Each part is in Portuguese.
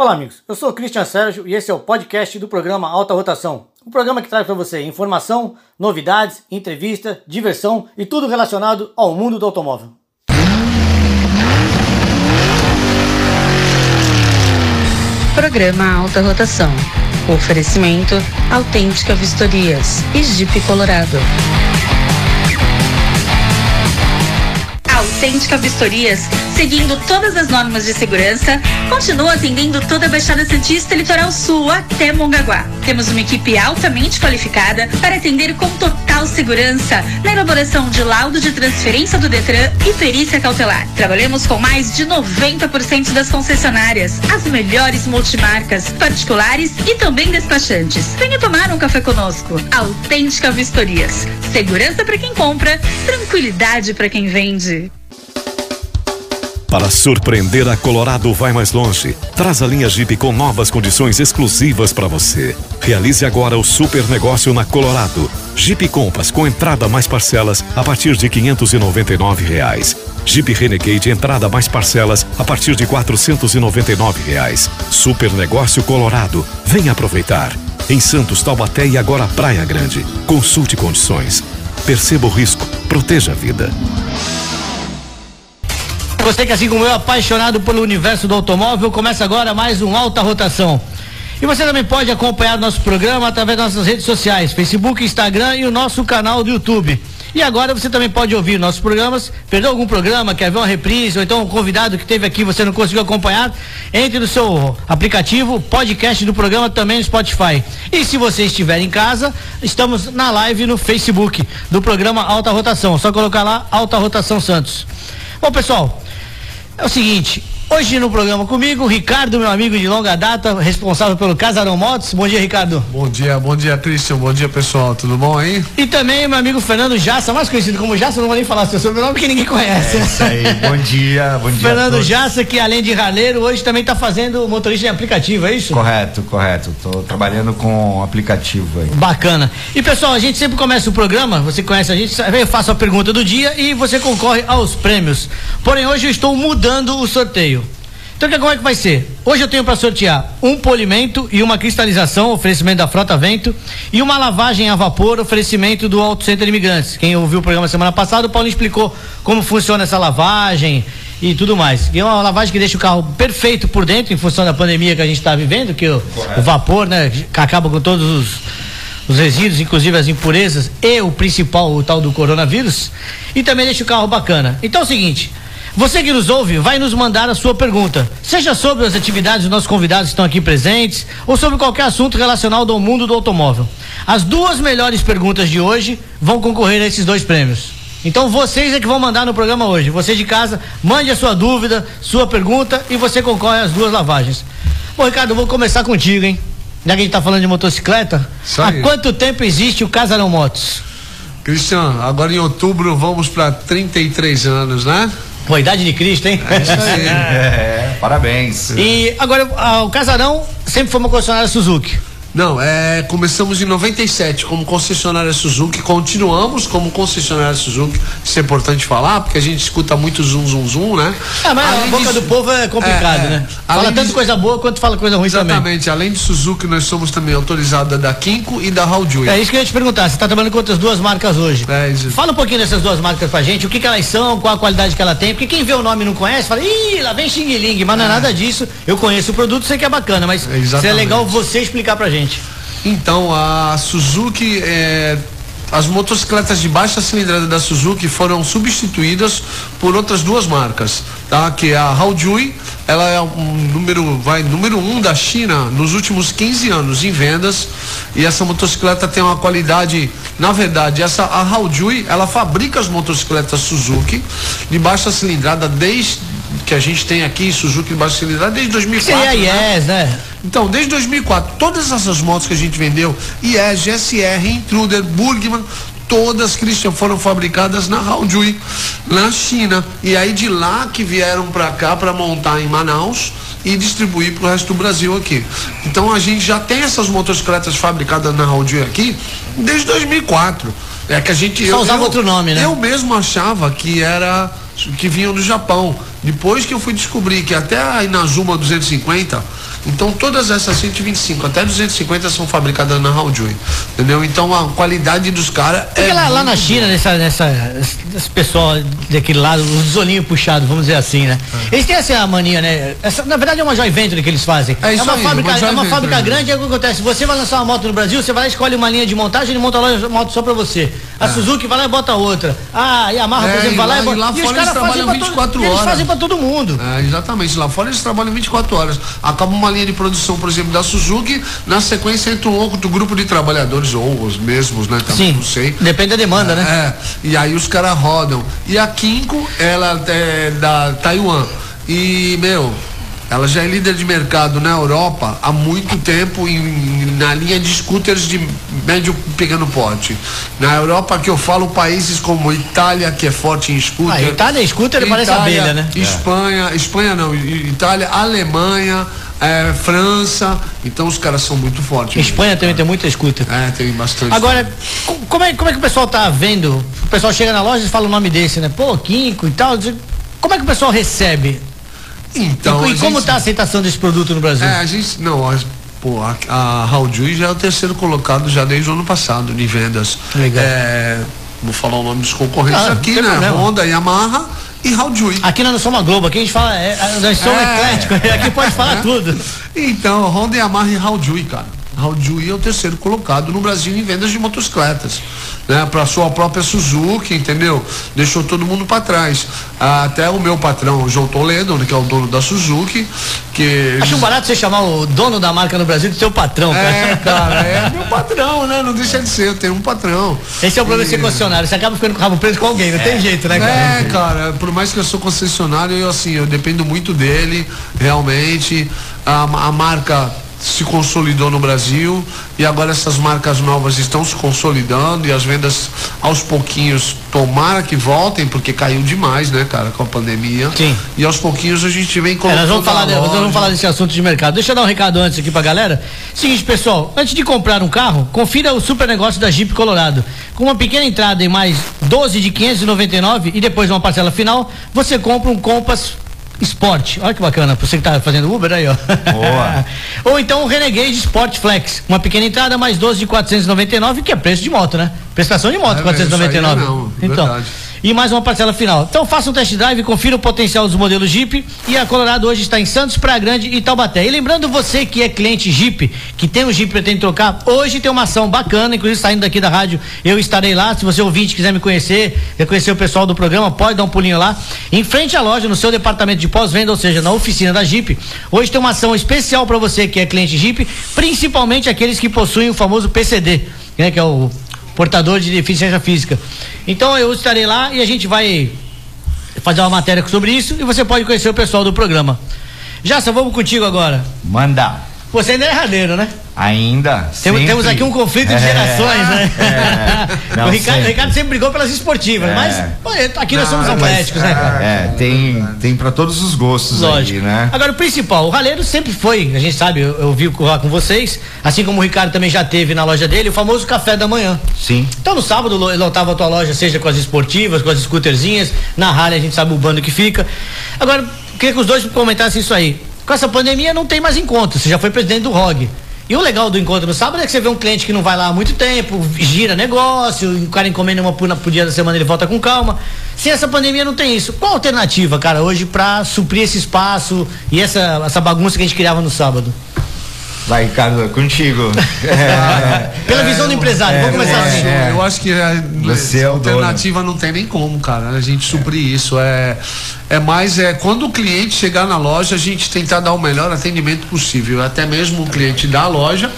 Olá, amigos. Eu sou o Cristian Sérgio e esse é o podcast do programa Alta Rotação. Um programa que traz para você informação, novidades, entrevista, diversão e tudo relacionado ao mundo do automóvel. Programa Alta Rotação. Oferecimento Autêntica Vistorias e Jeep Colorado. Autêntica Vistorias, seguindo todas as normas de segurança, continua atendendo toda a Baixada Santista Litoral Sul até Mongaguá. Temos uma equipe altamente qualificada para atender com total segurança na elaboração de laudo de transferência do Detran e perícia cautelar. Trabalhamos com mais de 90% das concessionárias, as melhores multimarcas, particulares e também despachantes. Venha tomar um café conosco. Autêntica Vistorias. Segurança para quem compra, tranquilidade para quem vende. Para surpreender a Colorado vai mais longe. Traz a linha Jeep com novas condições exclusivas para você. Realize agora o super negócio na Colorado. Jeep Compass com entrada mais parcelas a partir de 599 reais. Jeep Renegade entrada mais parcelas a partir de 499 reais. Super negócio Colorado. Venha aproveitar. Em Santos, Taubaté e agora Praia Grande. Consulte condições. Perceba o risco. Proteja a vida. Você que assim como eu é apaixonado pelo universo do automóvel, começa agora mais um Alta Rotação. E você também pode acompanhar nosso programa através das nossas redes sociais, Facebook, Instagram e o nosso canal do YouTube. E agora você também pode ouvir nossos programas, perdeu algum programa, quer ver uma reprise, ou então um convidado que teve aqui você não conseguiu acompanhar, entre no seu aplicativo, podcast do programa também no Spotify. E se você estiver em casa, estamos na live no Facebook do programa Alta Rotação. Só colocar lá Alta Rotação Santos. Bom, pessoal, é o seguinte, hoje no programa comigo, Ricardo, meu amigo de longa data, responsável pelo Casarão Motos. Bom dia, Ricardo. Bom dia, bom dia, Christian. Bom dia, pessoal. Tudo bom aí? E também meu amigo Fernando Jassa, mais conhecido como Jassa, não vou nem falar seu sobrenome porque ninguém conhece. É isso aí, bom dia, bom dia. Fernando Jassa, que além de raleiro, hoje também está fazendo motorista de aplicativo, é isso? Correto, correto. Estou trabalhando com aplicativo aí. Bacana. E pessoal, a gente sempre começa o programa, você conhece a gente, eu faço a pergunta do dia e você concorre aos prêmios. Porém, hoje eu estou mudando o sorteio. Então, como é que vai ser? Hoje eu tenho para sortear um polimento e uma cristalização, oferecimento da Frota Vento, e uma lavagem a vapor, oferecimento do Auto Center Imigrantes. Quem ouviu o programa semana passada, o Paulo explicou como funciona essa lavagem e tudo mais. E é uma lavagem que deixa o carro perfeito por dentro, em função da pandemia que a gente está vivendo, que o, o, vapor, né, que acaba com todos os, os resíduos, inclusive as impurezas, e o principal, o tal do coronavírus, e também deixa o carro bacana. Então é o seguinte. Você que nos ouve, vai nos mandar a sua pergunta, seja sobre as atividades dos nossos convidados que estão aqui presentes, ou sobre qualquer assunto relacionado ao mundo do automóvel. As duas melhores perguntas de hoje vão concorrer a esses dois prêmios. Então vocês é que vão mandar no programa hoje. Você de casa, mande a sua dúvida, sua pergunta e você concorre às duas lavagens. Bom, Ricardo, eu vou começar contigo, hein? Já que a gente está falando de motocicleta, há quanto tempo existe o Casarão Motos? Cristian, agora em outubro vamos para 33 anos, né? Pô, idade de Cristo, hein? É isso aí. é, parabéns. E agora, a, o Casarão sempre foi uma concessionária Suzuki. Não, é, começamos em 97 como concessionária Suzuki, continuamos como concessionária Suzuki, isso é importante falar, porque a gente escuta muito zum zum zum, né? É, mas além a boca disso, do povo é complicado, é, né? Fala tanto de, coisa boa quanto fala coisa ruim exatamente, também. Exatamente, além de Suzuki, nós somos também autorizados da Kinko e da Haojui. É isso que eu ia te perguntar, você está trabalhando com outras duas marcas hoje. É isso. Fala um pouquinho dessas duas marcas pra gente, o que, que elas são, qual a qualidade que ela tem, porque quem vê o nome e não conhece, fala, ih, lá vem Xing mas não é nada disso, eu conheço o produto, sei que é bacana, mas seria legal você explicar pra gente. Então, a Suzuki, é, as motocicletas de baixa cilindrada da Suzuki foram substituídas por outras duas marcas, tá? Que é a Haojui, ela é um número, vai, número um da China nos últimos 15 anos em vendas e essa motocicleta tem uma qualidade, na verdade, essa a Haojui, ela fabrica as motocicletas Suzuki de baixa cilindrada desde que a gente tem aqui Suzuki de baixa cilindrada desde 2004. Sim, é né? né? Então, desde 2004, todas essas motos que a gente vendeu, IES, GSR, Intruder, Burgman, todas, Christian, foram fabricadas na Haojui, na China. E aí de lá que vieram para cá para montar em Manaus e distribuir para o resto do Brasil aqui. Então a gente já tem essas motocicletas fabricadas na Haojui aqui desde 2004. É que a gente. Só eu, usava eu, outro nome, né? Eu mesmo achava que era. que vinham do Japão. Depois que eu fui descobrir que até a Inazuma 250 Então todas essas 125 até 250 são fabricadas na Haojui, entendeu? Então a qualidade dos caras é lá, lá na China, nessa, nessa, esse pessoal daquele lado, os olhinhos puxados, vamos dizer assim, né? É. Eles têm essa mania, né? Essa, na verdade é uma joint venture que eles fazem. É isso uma aí, fábrica, uma é uma fábrica né? grande, é o que acontece. Você vai lançar uma moto no Brasil, você vai lá e escolhe uma linha de montagem, ele monta a loja- moto só pra você. A Suzuki vai lá e bota outra. Ah, a Yamaha, por É, exemplo, e vai lá lá- e bota. e lá os fora caras trabalham pra todo- 24 Eles horas. fazem pra todo mundo. É, exatamente. Lá fora eles trabalham 24 horas. Acaba uma linha de produção, por exemplo, da Suzuki, na sequência entra um outro grupo de trabalhadores, ou os mesmos, né? Também Sim. Não sei. Depende da demanda, né? É, e aí os caras rodam. E a Kinko, ela é da Taiwan. E, meu, ela já é líder de mercado na Europa há muito tempo em- na linha de scooters de médio e pequeno porte. Na Europa que eu falo países como Itália, que é forte em scooter. Ah, Itália, scooter, parece Itália, abelha, né? Espanha, Espanha não, Itália, Alemanha, é, França. Então os caras são muito fortes. mesmo, Espanha também tem muita scooter. É, tem bastante. Agora, co- como é, como é que o pessoal tá vendo? O pessoal chega na loja e fala o nome desse, né? Pô, Quinco e tal. Como é que o pessoal recebe? então, e a como gente- tá a aceitação desse produto no Brasil? É, a gente. Não, a, pô, a, a Raujui já é o terceiro colocado já desde o ano passado em vendas. Legal. É, vou falar o nome dos concorrentes Ah, aqui, né? problema. Honda, Yamaha e Raujui. Aqui nós não somos a Globo, aqui a gente fala, é, nós somos É. ecléticos, aqui pode falar É. tudo. Então, Honda, Yamaha e Raujui, cara. Raujui é o terceiro colocado no Brasil em vendas de motocicletas, né? Para sua própria Suzuki, entendeu? Deixou todo mundo para trás. Ah, Até o meu patrão, o João Toledo, né, que é o dono da Suzuki, que Acho barato você chamar o dono da marca no Brasil de seu patrão, cara. É, cara, é meu patrão, né? Não deixa de ser, eu tenho um patrão. Esse é o problema de ser E- concessionário, você acaba ficando com o rabo preso com alguém, não tem jeito, né, cara? É, cara, por mais que eu sou concessionário, eu assim, eu dependo muito dele, realmente. A, a marca se consolidou no Brasil e agora essas marcas novas estão se consolidando e as vendas aos pouquinhos tomara que voltem, porque caiu demais, né, cara, com a pandemia. Sim. E aos pouquinhos a gente vem É, colocando nós vamos falar, de- nós vamos falar desse assunto de mercado. Deixa eu dar um recado antes aqui pra galera. Seguinte, pessoal, antes de comprar um carro, confira o super negócio da Jeep Colorado. Com uma pequena entrada em mais 12 de 599 e depois uma parcela final, você compra um Compass Sport. Olha que bacana, você que tá fazendo Uber aí, ó. Boa. Ou então o Renegade Sport Flex. Uma pequena entrada mais 12 de 499, que é preço de moto, né? Prestação de moto, É, 499. isso aí não, então, verdade. E mais uma parcela final. Então faça um test drive, confira o potencial dos modelos Jeep e a Colorado hoje está em Santos, Praia Grande e Taubaté. E lembrando você que é cliente Jeep, que tem um Jeep e pretende trocar, hoje tem uma ação bacana, inclusive saindo daqui da rádio, eu estarei lá, se você ouvinte quiser me conhecer, quer conhecer o pessoal do programa, pode dar um pulinho lá. Em frente à loja, no seu departamento de pós-venda, ou seja, na oficina da Jeep, hoje tem uma ação especial para você que é cliente Jeep, principalmente aqueles que possuem o famoso PCD, né, que é o portador de deficiência física. Então eu estarei lá e a gente vai fazer uma matéria sobre isso e você pode conhecer o pessoal do programa. Jassa, vamos contigo agora. Manda. Você ainda é erradeiro, né? Ainda. Temos, sempre. temos aqui um conflito de É, gerações, né? é. Não, o, Ricardo, o sempre. Ricardo sempre brigou pelas esportivas, É. mas pô, aqui nós somos Não, mas- atléticos, né? É, tem, tem para todos os gostos Lógico. aí, né? Agora, o principal, o raleiro sempre foi, a gente sabe, eu, eu vi lá com vocês, assim como o Ricardo também já teve na loja dele, o famoso café da manhã. Sim. Então no sábado lo- lotava a tua loja, seja com as esportivas, com as scooterzinhas, na Harley a gente sabe o bando que fica. Agora, queria que os dois comentassem isso aí. Com essa pandemia não tem mais encontro, você já foi presidente do ROG. E o legal do encontro no sábado é que você vê um cliente que não vai lá há muito tempo, gira negócio, o cara encomenda uma por, por dia da semana, ele volta com calma. Sem essa pandemia não tem isso. Qual a alternativa, cara, hoje pra suprir esse espaço e essa, essa bagunça que a gente criava no sábado? Vai, Ricardo, é contigo. É, Pela visão do empresário, vamos é, começar Eu assim. acho, É. eu acho que a, Você é alternativa não tem nem como, cara. A gente suprir isso. É, é mais é quando o cliente chegar na loja, a gente tentar dar o melhor atendimento possível. Até mesmo o cliente da loja.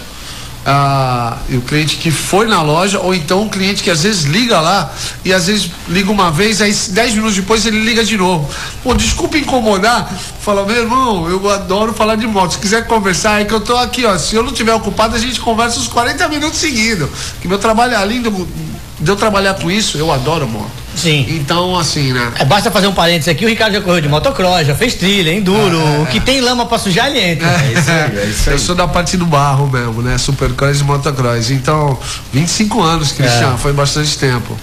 Ah, o cliente que foi na loja, ou então o cliente que às vezes liga lá e às vezes liga uma vez, aí 10 minutos depois ele liga de novo. Pô, desculpa incomodar. Fala, meu irmão, eu adoro falar de moto. Se quiser conversar, é que eu tô aqui, ó. Se eu não tiver ocupado, a gente conversa uns 40 minutos seguidos. Que meu trabalho, de eu- de eu trabalhar com isso, eu adoro moto. Sim. Então, assim, né? É, basta fazer um parênteses aqui, o Ricardo já correu de motocross, já fez trilha, enduro, o que tem lama pra sujar ele entra. É isso aí, é isso aí. Eu sou da parte do barro mesmo, né? Supercross e motocross. Então, 25 anos, Cristiano, foi bastante tempo.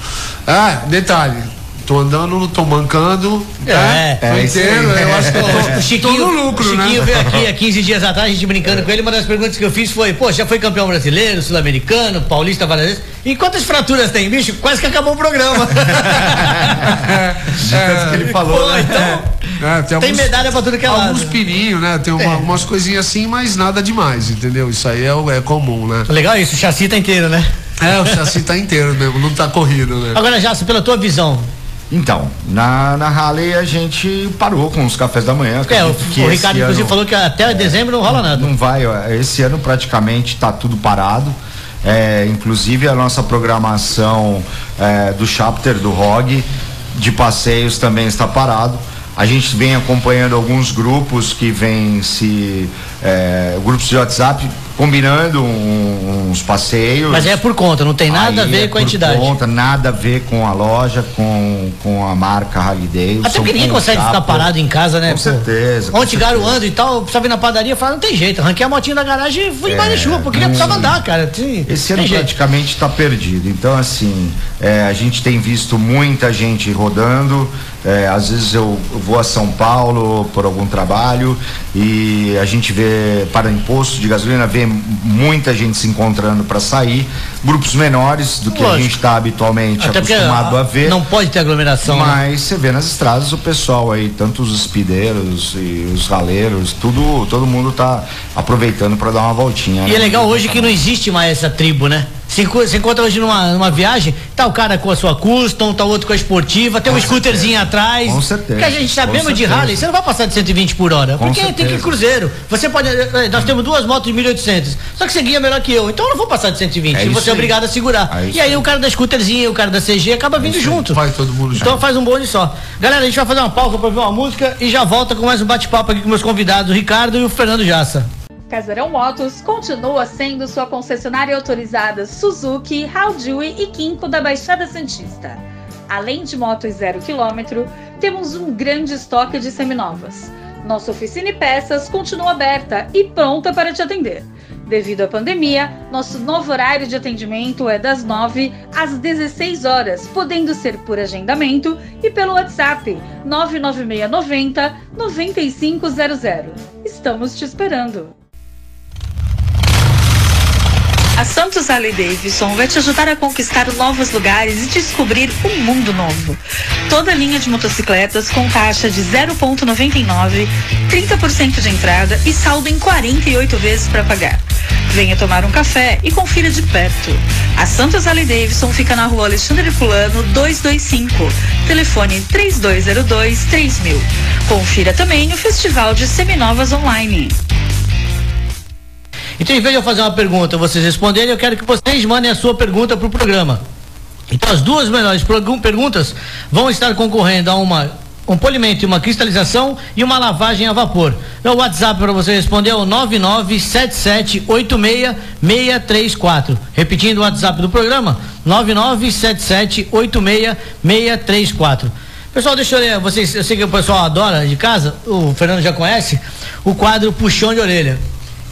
Ah, detalhe. Tô andando, não tô mancando. É, né? é Tô isso inteiro, aí. eu acho que eu tô, O Chiquinho, tô no lucro, o Chiquinho né? veio aqui há 15 dias atrás, a gente brincando com ele. Uma das perguntas que eu fiz foi: Pô, já foi campeão brasileiro, sul-americano, paulista várias vezes. E quantas fraturas tem, bicho? Quase que acabou o programa. Tanto que ele falou, Pô, né? então. É, Tem medalha pra tudo que é lado. Alguns pininhos, né? Tem uma, É. umas coisinhas assim, mas nada demais, entendeu? Isso aí é, é comum, né? Legal isso, o chassi tá inteiro, né? É, o chassi tá inteiro mesmo, não tá corrido, né? Agora, Jasso, pela tua visão, Então, na, na Harley a gente parou com os cafés da manhã. é, o, o Ricardo inclusive ano- falou que até dezembro não rola nada. Não vai, esse ano praticamente está tudo parado. É, inclusive a nossa programação é, do chapter do ROG de passeios também está parado. A gente vem acompanhando alguns grupos que vêm se. É, grupos de WhatsApp combinando um- uns passeios. Mas é por conta, não tem nada a Aí ver é com a por entidade. Conta, nada a ver com a loja, com, com a marca Harley Davidson. Até porque ninguém consegue ficar parado em casa, né? Com pô? certeza. com Ontem certeza. garoando e tal, precisava ir na padaria, falar, não tem jeito, arranquei a motinha da garagem e fui embaixo de chuva, porque não- precisava andar, cara. Tem- Esse ano praticamente está perdido. Então, assim, é, a gente tem visto muita gente rodando. é, às vezes eu vou a São Paulo por algum trabalho e a gente vê para imposto de gasolina, vê muita gente se encontrando para sair. Grupos menores do que a Lógico. gente está habitualmente Até acostumado ah, a ver. não pode ter aglomeração. né? Mas você vê nas estradas o pessoal aí, tanto os espideiros e os raleiros, tudo, todo mundo tá aproveitando para dar uma voltinha. E né? é legal hoje que não existe mais essa tribo, né? Você enco- você encontra hoje numa, numa viagem, tá o cara com a sua custom, tá o outro com a esportiva, tem um Com scooterzinho certeza. atrás. Com certeza. Porque a gente tá mesmo de certeza. rally, você não vai passar de 120 por hora. Com porque tem que ir certeza. cruzeiro. Você pode. eh, Nós temos duas motos de 1800. Só que você guia melhor que eu. Então eu não vou passar de 120. É e você é obrigado a segurar. É e aí aí. o cara da scooterzinho, o cara da CG acaba vindo isso aí. junto. Vai todo mundo junto. Então faz um bonde só. Galera, a gente vai fazer uma pausa pra ouvir uma música e já volta com mais um bate-papo aqui com meus convidados, o Ricardo e o Fernando Jassa. Casarão Motos continua sendo sua concessionária autorizada Suzuki, Haldui e Kinko da Baixada Santista. Além de motos zero quilômetro, temos um grande estoque de seminovas. Nossa oficina e peças continua aberta e pronta para te atender. Devido à pandemia, nosso novo horário de atendimento é das 9 às 16 horas, podendo ser por agendamento e pelo WhatsApp 99690 9500. Estamos te esperando. A Santos Harley Davidson vai te ajudar a conquistar novos lugares e descobrir um mundo novo. Toda linha de motocicletas com taxa de 0,99, 30% de entrada e saldo em 48 vezes para pagar. Venha tomar um café e confira de perto. A Santos Harley Davidson fica na rua Alexandre Fulano 225, telefone 3202 3000. Confira também o Festival de Seminovas Online. Então, em vez de eu fazer uma pergunta vocês responderem, eu quero que vocês mandem a sua pergunta para o programa. Então, as duas melhores perguntas vão estar concorrendo a uma um polimento e uma cristalização e uma lavagem a vapor. Então, o WhatsApp para você responder é o 997786634. Repetindo o WhatsApp do programa, 997786634. Pessoal, deixa eu ler, vocês, eu sei que o pessoal adora de casa, o Fernando já conhece, o quadro Puxão de Orelha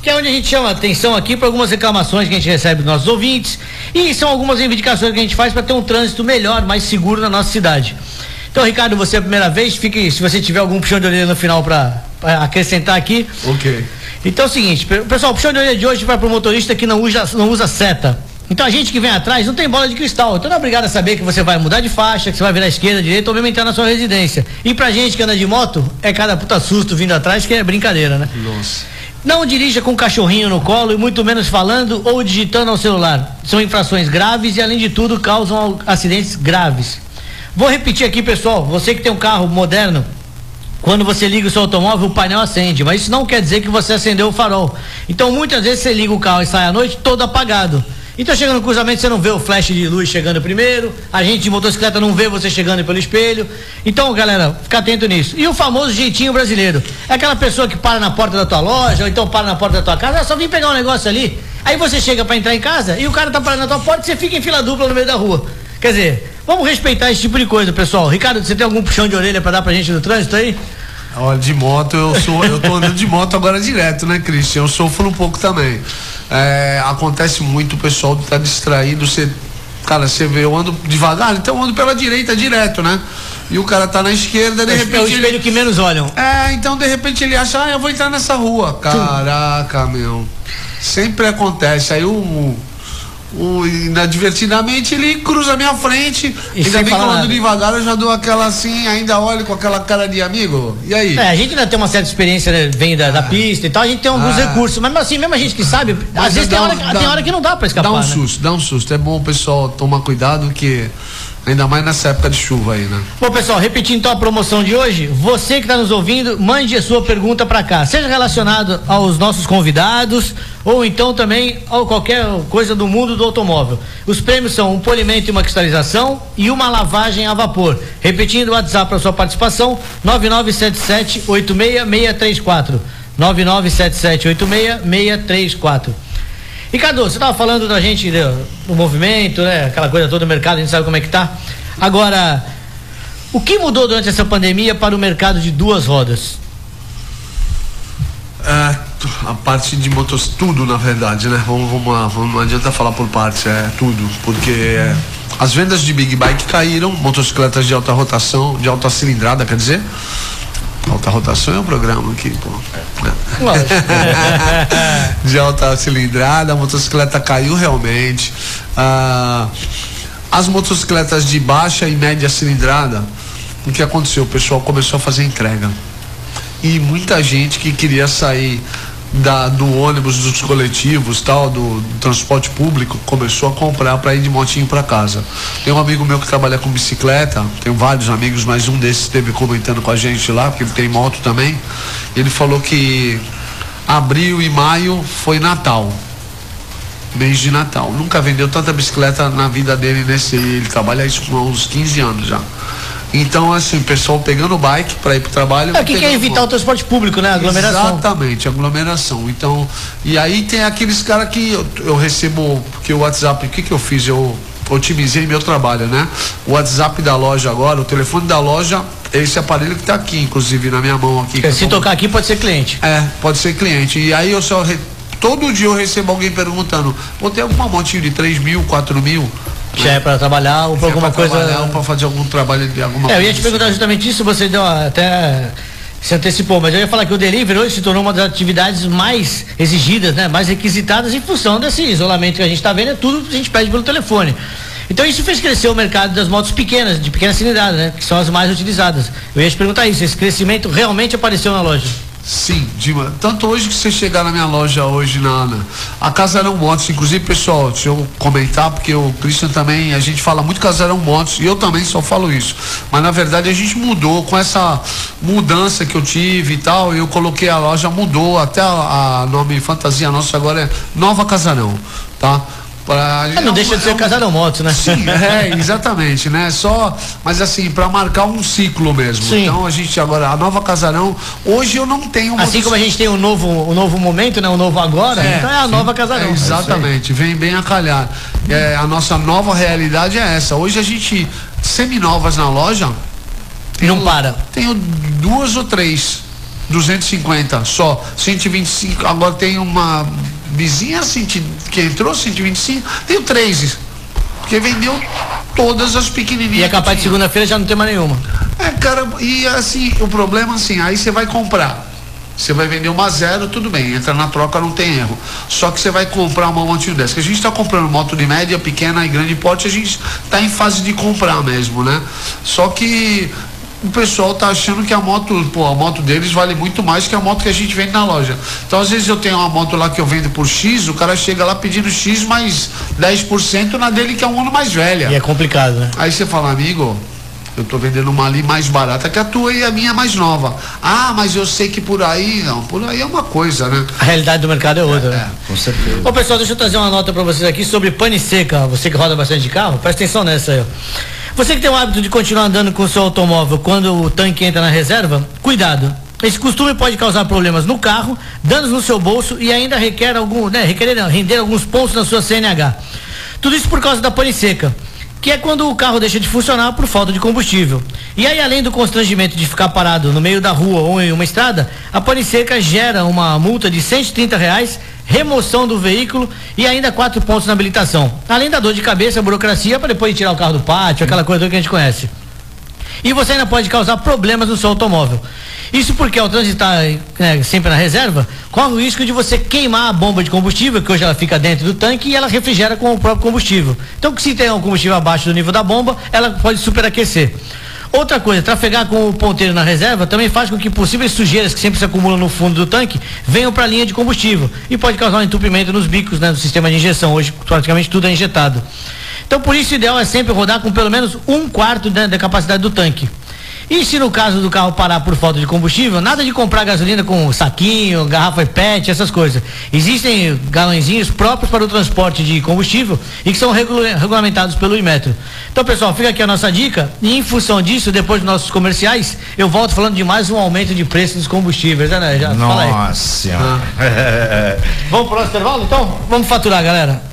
que é onde a gente chama atenção aqui para algumas reclamações que a gente recebe dos nossos ouvintes e são algumas reivindicações que a gente faz para ter um trânsito melhor, mais seguro na nossa cidade. Então, Ricardo, você é a primeira vez, fique, se você tiver algum puxão de orelha no final para acrescentar aqui. Ok. Então é o seguinte, pe- pessoal, o puxão de orelha de hoje vai para o motorista que não usa, não usa seta. Então a gente que vem atrás não tem bola de cristal. Então não é obrigado a saber que você vai mudar de faixa, que você vai virar esquerda, direita ou mesmo entrar na sua residência. E pra gente que anda de moto, é cada puta susto vindo atrás que é brincadeira, né? Nossa. Não dirija com um cachorrinho no colo e muito menos falando ou digitando ao celular. São infrações graves e, além de tudo, causam acidentes graves. Vou repetir aqui, pessoal. Você que tem um carro moderno, quando você liga o seu automóvel, o painel acende, mas isso não quer dizer que você acendeu o farol. Então, muitas vezes você liga o carro e sai à noite todo apagado. Então, chega no cruzamento, você não vê o flash de luz chegando primeiro, a gente de motocicleta não vê você chegando pelo espelho. Então, galera, fica atento nisso. E o famoso jeitinho brasileiro. É aquela pessoa que para na porta da tua loja, ou então para na porta da tua casa, ah, só vim pegar um negócio ali. Aí você chega para entrar em casa e o cara tá parando na tua porta e você fica em fila dupla no meio da rua. Quer dizer, vamos respeitar esse tipo de coisa, pessoal. Ricardo, você tem algum puxão de orelha para dar pra gente no trânsito aí? Olha, de moto eu sou, eu tô andando de moto agora direto, né, Christian? Eu sofro um pouco também. É, acontece muito o pessoal tá distraído, você, cara, você vê, eu ando devagar, então eu ando pela direita direto, né? e o cara tá na esquerda, de É o repente. espelho ele- que menos olham. É, então de repente ele acha, ah, eu vou entrar nessa rua. Caraca, meu. Sempre acontece. Aí o. o inadvertidamente ele cruza a minha frente. E ainda bem que falar eu ando nada. devagar, eu já dou aquela assim, ainda olho com aquela cara de amigo. E aí? É, a gente ainda tem uma certa experiência, né, vem da, da pista e tal, a gente tem alguns Ah. recursos, mas assim, mesmo a gente que sabe, Mas às vezes tem um- hora, dá- tem hora que não dá pra escapar. Dá um né? susto, dá um susto. É bom o pessoal tomar cuidado que. Ainda mais nessa época de chuva aí, né? Bom, pessoal, repetindo então a promoção de hoje, você que está nos ouvindo, mande a sua pergunta para cá, seja relacionado aos nossos convidados ou então também a qualquer coisa do mundo do automóvel. Os prêmios são um polimento e uma cristalização e uma lavagem a vapor. Repetindo o WhatsApp para sua participação, 9977-86634. 9977-86634. Ricardo, você estava falando da gente né, do movimento, né? Aquela coisa toda do mercado, a gente sabe como é que tá. Agora, o que mudou durante essa pandemia para o mercado de duas rodas? É, a parte de motos, tudo na verdade, né? Vamos, vamos lá, vamos, não adianta falar por partes, é tudo, porque é, as vendas de Big Bike caíram, motocicletas de alta rotação, de alta cilindrada, quer dizer, alta rotação é um programa aqui, pô. De alta cilindrada, a motocicleta caiu realmente. Ah, as motocicletas de baixa e média cilindrada, o que aconteceu? O pessoal começou a fazer entrega. E muita gente que queria sair da, do ônibus, dos coletivos, tal, do, do transporte público, começou a comprar para ir de motinho para casa. Tem um amigo meu que trabalha com bicicleta, tenho vários amigos, mas um desses esteve comentando com a gente lá, porque ele tem moto também. Ele falou que abril e maio foi Natal. Mês de Natal. Nunca vendeu tanta bicicleta na vida dele nesse. Ele trabalha isso há uns 15 anos já. Então, assim, o pessoal pegando o bike para ir pro trabalho. É, o que quer pegando evitar o transporte público, né? Aglomeração. Exatamente, aglomeração. Então, e aí tem aqueles caras que eu, eu recebo, porque o WhatsApp, o que que eu fiz? Eu otimizei meu trabalho, né? O WhatsApp da loja agora, o telefone da loja, é esse aparelho que tá aqui, inclusive, na minha mão aqui. Se tocar aqui pode ser cliente. É, pode ser cliente. E aí eu só. re- Todo dia eu recebo alguém perguntando: vou ter alguma motinho de 3 mil, 4 mil? Já é para trabalhar ou para É alguma trabalhar coisa. Ou pra fazer algum trabalho de alguma É, eu ia te perguntar justamente isso, você deu até se antecipou, mas eu ia falar que o delivery hoje se tornou uma das atividades mais exigidas, né, mais requisitadas em função desse isolamento que a gente está vendo, é tudo que a gente pede pelo telefone. Então isso fez crescer o mercado das motos pequenas, de pequena cilindrada, né, que são as mais utilizadas. Eu ia te perguntar isso, esse crescimento realmente apareceu na loja? Sim, Dima. Tanto hoje que você chegar na minha loja hoje na Ana, a Casarão Motos, inclusive, pessoal, deixa eu comentar, porque o Christian também, a gente fala muito Casarão Motos, e eu também só falo isso. Mas na verdade a gente mudou com essa mudança que eu tive e tal, eu coloquei a loja, mudou, até a, a nome fantasia nossa agora é Nova Casarão, tá? Pra, É, não deixa de ser é um- Casarão Motos, né? Sim, é, exatamente, né? Só, mas assim, para marcar um ciclo mesmo. Sim. Então a gente agora, a nova Casarão, hoje eu não tenho uma Assim como a gente tem um novo, um novo momento, né, um novo agora, então é a nova Casarão. é, exatamente, vem bem a calhar. É, a nossa nova realidade é essa. Hoje a gente, seminovas na loja, Não para. tenho duas ou três. 250 só, 125. Agora tem uma vizinha que entrou 125, tenho três. Porque vendeu todas as pequenininhas. E é capaz de segunda-feira já não ter mais nenhuma. É, cara, e assim, o problema assim, aí você vai comprar. Você vai vender uma zero, tudo bem, entra na troca, não tem erro. Só que você vai comprar uma motinho dessa. Que a gente está comprando moto de média, pequena e grande porte, a gente está em fase de comprar mesmo, né? Só que o pessoal tá achando que a moto, pô, a moto deles vale muito mais que a moto que a gente vende na loja. Então, às vezes eu tenho uma moto lá que eu vendo por X, o cara chega lá pedindo X mais 10% na dele que é um ano mais velha. E é complicado, né? Aí você fala, amigo, eu tô vendendo uma ali mais barata que a tua e a minha mais nova. Ah, mas eu sei que por aí, não, por aí é uma coisa, né? A realidade do mercado é outra, né? Com certeza. Ô pessoal, deixa eu trazer uma nota pra vocês aqui sobre pane seca. Você que roda bastante de carro, presta atenção nessa aí. ó. Você que tem o hábito de continuar andando com o seu automóvel quando o tanque entra na reserva, cuidado. Esse costume pode causar problemas no carro, danos no seu bolso e ainda requer algum, né, requerer, não, render alguns pontos na sua CNH. Tudo isso por causa da pane seca, que é quando o carro deixa de funcionar por falta de combustível. E aí, além do constrangimento de ficar parado no meio da rua ou em uma estrada, a pane seca gera uma multa de 130 reais, remoção do veículo e ainda quatro pontos na habilitação. Além da dor de cabeça, burocracia para depois tirar o carro do pátio, aquela coisa que a gente conhece. E você ainda pode causar problemas no seu automóvel. Isso porque ao transitar né, sempre na reserva, corre o risco de você queimar a bomba de combustível, que hoje ela fica dentro do tanque e ela refrigera com o próprio combustível. Então, se tem um combustível abaixo do nível da bomba, ela pode superaquecer. Outra coisa, trafegar com o ponteiro na reserva também faz com que possíveis sujeiras que sempre se acumulam no fundo do tanque venham para a linha de combustível e pode causar um entupimento nos bicos né, do sistema de injeção. Hoje praticamente tudo é injetado. Então por isso o ideal é sempre rodar com pelo menos um quarto né, da capacidade do tanque. E se no caso do carro parar por falta de combustível, nada de comprar gasolina com saquinho, garrafa PET, essas coisas. Existem galõezinhos próprios para o transporte de combustível e que são regulamentados pelo Imetro. Então, pessoal, fica aqui a nossa dica e em função disso, depois dos nossos comerciais, eu volto falando de mais um aumento de preço dos combustíveis, né? Já, nossa. Vamos para o nosso intervalo, então? Vamos faturar, galera.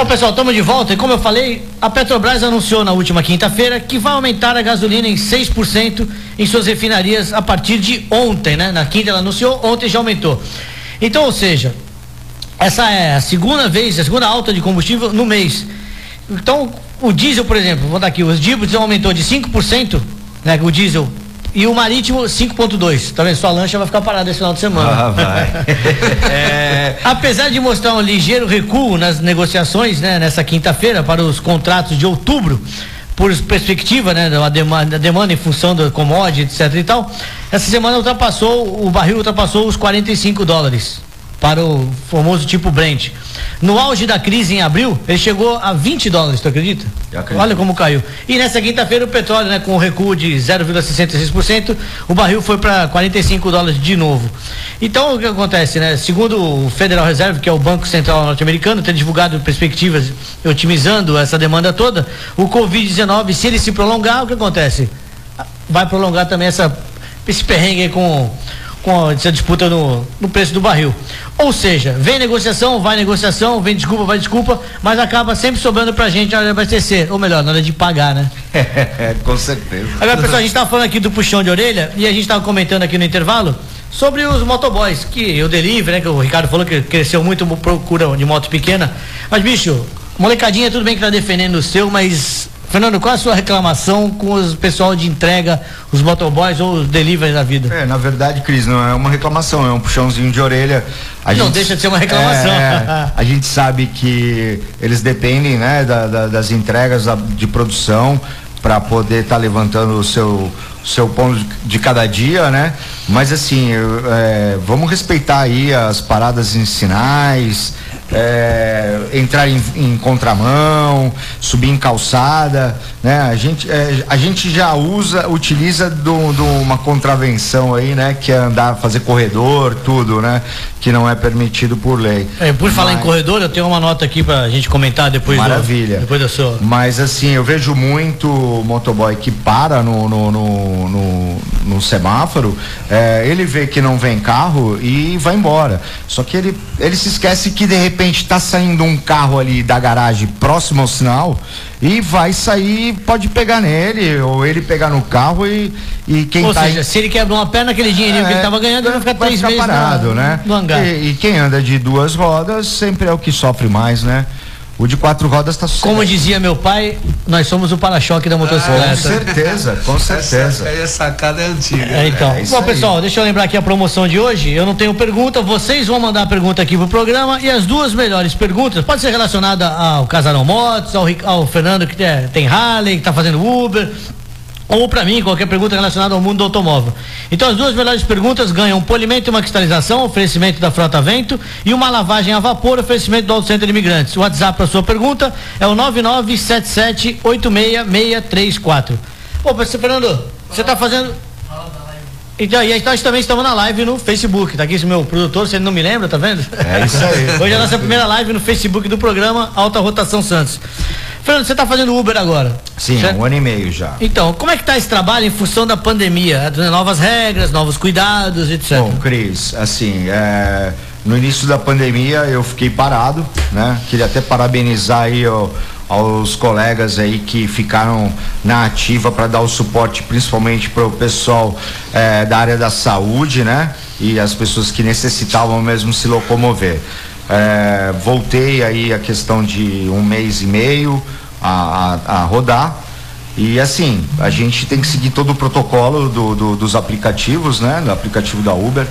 Bom, pessoal, estamos de volta e como eu falei, a Petrobras anunciou na última quinta-feira que vai aumentar a gasolina em 6% em suas refinarias a partir de ontem, né? Na quinta ela anunciou, ontem já aumentou. Então, ou seja, essa é a segunda vez, a segunda alta de combustível no mês. Então, o diesel, por exemplo, vou dar aqui, os diesel aumentou de 5%, né? O diesel e o Marítimo 5.2. Tá vendo? Sua lancha vai ficar parada esse final de semana. Ah, vai. é... Apesar de mostrar um ligeiro recuo nas negociações, né, nessa quinta-feira para os contratos de outubro, por perspectiva, né, da demanda, demanda em função do commodity, etc e tal, essa semana ultrapassou, o barril ultrapassou os 45 dólares para o famoso tipo Brent. No auge da crise em abril, ele chegou a 20 dólares, tu acredita? Olha como caiu. E nessa quinta-feira o petróleo, né, com o recuo de 0,66%, o barril foi para 45 dólares de novo. Então o que acontece, né? Segundo o Federal Reserve, que é o Banco Central norte-americano, tem divulgado perspectivas otimizando essa demanda toda, o Covid-19, se ele se prolongar, o que acontece? Vai prolongar também essa esse perrengue aí com com essa disputa no, no preço do barril. Ou seja, vem negociação, vai negociação, vem desculpa, vai desculpa, mas acaba sempre sobrando pra gente na hora de abastecer. Ou melhor, na hora de pagar, né? com certeza. Agora, pessoal, a gente tava falando aqui do puxão de orelha e a gente tava comentando aqui no intervalo sobre os motoboys, que o delivery, né, que o Ricardo falou que cresceu muito procura de moto pequena. Mas, bicho, molecadinha, tudo bem que tá defendendo o seu, mas Fernando, qual a sua reclamação com o pessoal de entrega, os motoboys ou os deliveries da vida? É, na verdade, Cris, não é uma reclamação, é um puxãozinho de orelha. A não gente, deixa de ser uma reclamação. É, a gente sabe que eles dependem, né, da, da, das entregas da, de produção para poder estar tá levantando o seu seu pão de cada dia, né? Mas assim, é, vamos respeitar aí as paradas em sinais, é, entrar em, em, contramão, subir em calçada, né? A gente, é, a gente já usa, utiliza de uma contravenção aí, né? Que é andar, fazer corredor, tudo, né? Que não é permitido por lei. É, por Mas, falar em corredor, eu tenho uma nota aqui pra gente comentar depois Maravilha. Do, depois da sua. Mas assim, eu vejo muito motoboy que para no, no, no, no, no semáforo, é, ele vê que não vem carro e vai embora. Só que ele, ele se esquece que de repente está saindo um carro ali da garagem próximo ao sinal e vai sair, pode pegar nele, ou ele pegar no carro e, e quem ou tá seja, se ele quebra uma perna, aquele dinheirinho é, que ele estava ganhando, ele vai ficar vai três ficar meses parado, no, né? No hangar. E, e quem anda de duas rodas sempre é o que sofre mais, né? O de quatro rodas está Como dizia meu pai, nós somos o para-choque da motocicleta. Ah, com certeza, com certeza. Essa, essa sacada é antiga. É, então. É Bom, pessoal, aí. deixa eu lembrar aqui a promoção de hoje. Eu não tenho pergunta, vocês vão mandar a pergunta aqui pro programa e as duas melhores perguntas, pode ser relacionada ao Casarão Motos, ao, ao Fernando que tem, tem Harley, que está fazendo Uber, ou para mim, qualquer pergunta relacionada ao mundo do automóvel. Então as duas melhores perguntas ganham polimento e uma cristalização, oferecimento da Frota Vento e uma lavagem a vapor, oferecimento do Auto Center Imigrantes. O WhatsApp para sua pergunta é o 997786634. Ô, professor Fernando, você está fazendo então, e nós também estamos na live no Facebook. Tá aqui esse meu produtor, você não me lembra, tá vendo? É isso aí. Hoje é a nossa primeira live no Facebook do programa Alta Rotação Santos. Fernando, você está fazendo Uber agora? Sim, certo? um ano e meio já. Então, como é que está esse trabalho em função da pandemia? Novas regras, novos cuidados, etc. Bom, Cris, assim, é, no início da pandemia eu fiquei parado, né? Queria até parabenizar aí ó, aos colegas aí que ficaram na ativa para dar o suporte, principalmente para o pessoal é, da área da saúde, né? E as pessoas que necessitavam mesmo se locomover. É, voltei aí a questão de um mês e meio, a, a, a rodar. E assim, a gente tem que seguir todo o protocolo do, do, dos aplicativos, né? Do aplicativo da Uber.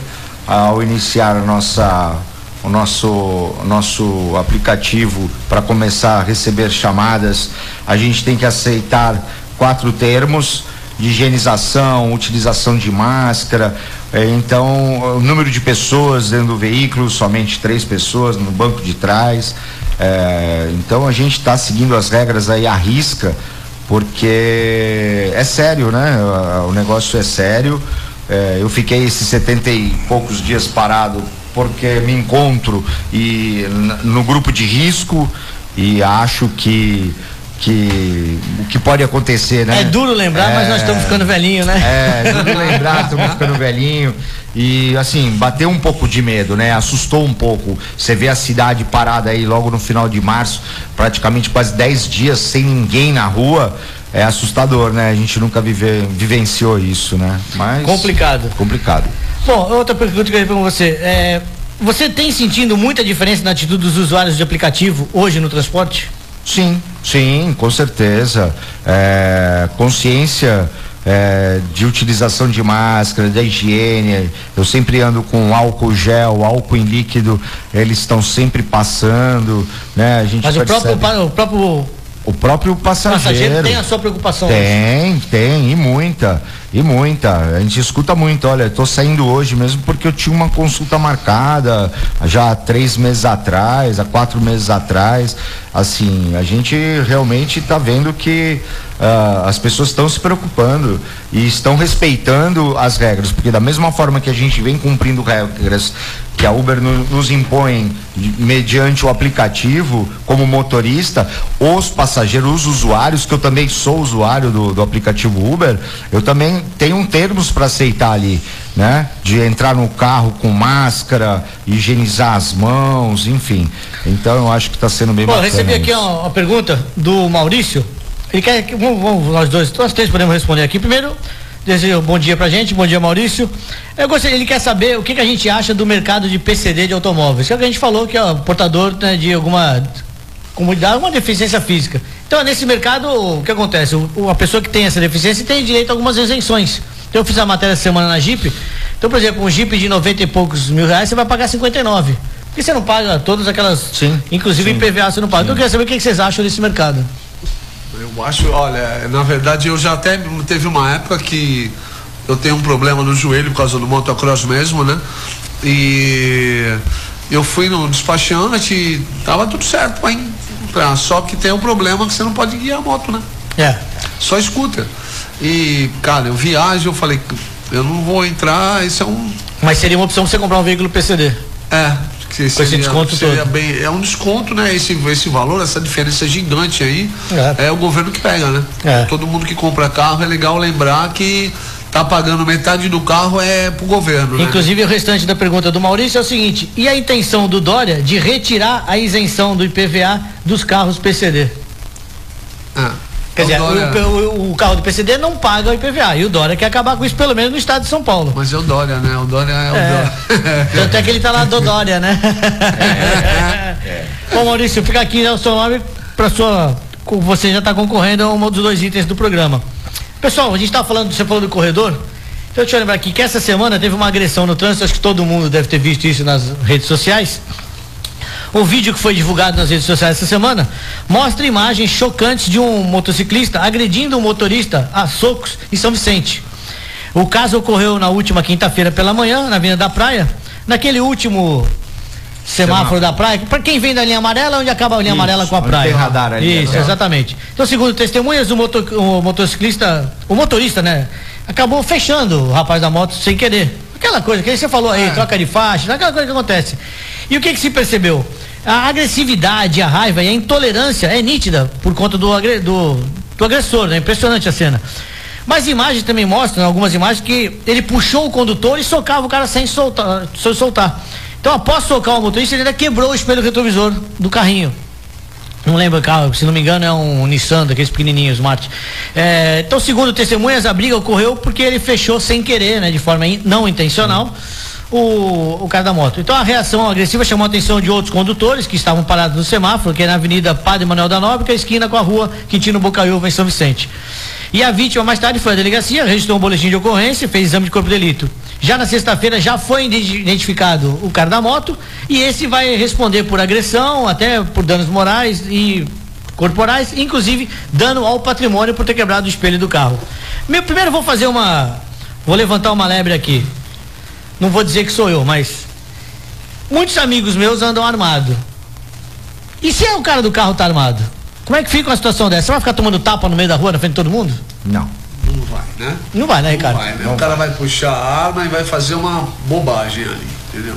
Ao iniciar a nossa, o nosso, nosso aplicativo para começar a receber chamadas, a gente tem que aceitar quatro termos de higienização, utilização de máscara. É, então, o número de pessoas dentro do veículo, somente três pessoas no banco de trás. É, então, a gente está seguindo as regras aí à risca, porque é sério, né? O negócio é sério. É, eu fiquei esses 70 e poucos dias parado porque me encontro e no grupo de risco e acho que que o que pode acontecer, né? É duro lembrar, é, mas nós estamos ficando velhinho, né? É, é duro lembrar, estamos ficando velhinho. E assim, bateu um pouco de medo, né? Assustou um pouco. Você vê a cidade parada aí logo no final de março, praticamente quase 10 dias sem ninguém na rua. É assustador, né? A gente nunca vive, vivenciou isso, né? Mas. Complicado. Complicado. Bom, outra pergunta que eu queria para você. É, você tem sentindo muita diferença na atitude dos usuários de aplicativo hoje no transporte? Sim, sim, com certeza. É, consciência é, de utilização de máscara, da higiene. Eu sempre ando com álcool gel, álcool em líquido. Eles estão sempre passando, né? A gente Mas percebe... o próprio, o próprio o próprio passageiro. O passageiro tem a sua preocupação. Tem, hoje. tem, e muita, e muita. A gente escuta muito, olha, estou saindo hoje mesmo porque eu tinha uma consulta marcada já há três meses atrás, há quatro meses atrás. Assim, a gente realmente está vendo que uh, as pessoas estão se preocupando e estão respeitando as regras, porque da mesma forma que a gente vem cumprindo regras que a Uber no, nos impõe mediante o aplicativo como motorista, os passageiros, os usuários, que eu também sou usuário do, do aplicativo Uber, eu também tenho termos para aceitar ali, né? De entrar no carro com máscara, higienizar as mãos, enfim. Então eu acho que está sendo bem Pô, bacana. recebi aqui uma, uma pergunta do Maurício. Ele quer que vamos, vamos, nós dois, nós três podemos responder aqui. Primeiro, desejo bom dia pra gente, bom dia Maurício. Eu gostaria, ele quer saber o que, que a gente acha do mercado de PCD de automóveis. Que, é o que a gente falou que é portador né, de alguma comunidade, alguma deficiência física. Então, nesse mercado, o que acontece? O, a pessoa que tem essa deficiência tem direito a algumas isenções. Então, eu fiz a matéria essa semana na Jeep. Então, por exemplo, um Jeep de 90 e poucos mil reais, você vai pagar 59. Porque você não paga todas aquelas. Sim. Inclusive sim, IPVA você não paga. Sim. Então, eu queria saber o que, que vocês acham desse mercado. Eu acho, olha, na verdade eu já até teve uma época que eu tenho um problema no joelho por causa do motocross mesmo, né? E eu fui no despachante e tava tudo certo só que tem um problema que você não pode guiar a moto, né? É. Só escuta. E, cara, eu viajo, eu falei, eu não vou entrar, isso é um. Mas seria uma opção você comprar um veículo PCD. É, que seria, esse desconto seria todo. bem. É um desconto, né? Esse, esse valor, essa diferença gigante aí, é, é o governo que pega, né? É. Todo mundo que compra carro é legal lembrar que tá pagando metade do carro é pro governo. Né? Inclusive, o restante da pergunta do Maurício é o seguinte: e a intenção do Dória de retirar a isenção do IPVA dos carros PCD? Ah. Quer dizer, o, o, o, carro do PCD não paga o IPVA. E o Dória quer acabar com isso, pelo menos no estado de São Paulo. Mas é o Dória, né? O Dória é o é. Dória. Tanto é que ele tá lá do Dória, né? É. Bom, Maurício, fica aqui né, o seu nome para sua. Você já está concorrendo a um dos dois itens do programa. Pessoal, a gente está falando, você falou do corredor. Então deixa eu lembrar aqui que essa semana teve uma agressão no trânsito, acho que todo mundo deve ter visto isso nas redes sociais. O vídeo que foi divulgado nas redes sociais essa semana mostra imagens chocantes de um motociclista agredindo um motorista a socos em São Vicente. O caso ocorreu na última quinta-feira pela manhã, na Avenida da Praia, naquele último semáforo, da praia. Para quem vem da linha amarela, onde acaba a linha Isso, amarela com a praia. Tem radar ali. Isso, exatamente. Então, segundo testemunhas, o, motor, o motociclista, o motorista, né, acabou fechando o rapaz da moto sem querer. Aquela coisa que você falou aí, é. troca de faixa, aquela coisa que acontece. E o que que se percebeu? A agressividade, a raiva e a intolerância é nítida por conta do, do, do agressor, né? Impressionante a cena. Mas imagens também mostram, algumas imagens, que ele puxou o condutor e socava o cara sem soltar. Sem soltar. Então, após socar o motorista, ele ainda quebrou o espelho retrovisor do carrinho. Não lembro o carro, se não me engano é um Nissan, daqueles pequenininhos, Smart. É, então, segundo testemunhas, a briga ocorreu porque ele fechou sem querer, né, de forma in, não intencional o, o cara da moto. Então a reação agressiva chamou a atenção de outros condutores que estavam parados no semáforo, que é na Avenida Padre Manuel da Nóbrega, esquina com a rua Quintino Bocaiúva, em São Vicente. E a vítima mais tarde foi à delegacia, registrou um boletim de ocorrência, fez exame de corpo de delito. Já na sexta-feira já foi identificado o cara da moto e esse vai responder por agressão, até por danos morais e corporais, inclusive dano ao patrimônio por ter quebrado o espelho do carro. Meu, primeiro vou fazer uma. Vou levantar uma lebre aqui. Não vou dizer que sou eu, mas. Muitos amigos meus andam armados. E se é o cara do carro tá armado? Como é que fica uma situação dessa? Você vai ficar tomando tapa no meio da rua, na frente de todo mundo? Não. Não vai, né? Não vai, né, Ricardo? Não vai, né? O cara vai puxar a arma e vai fazer uma bobagem ali entendeu?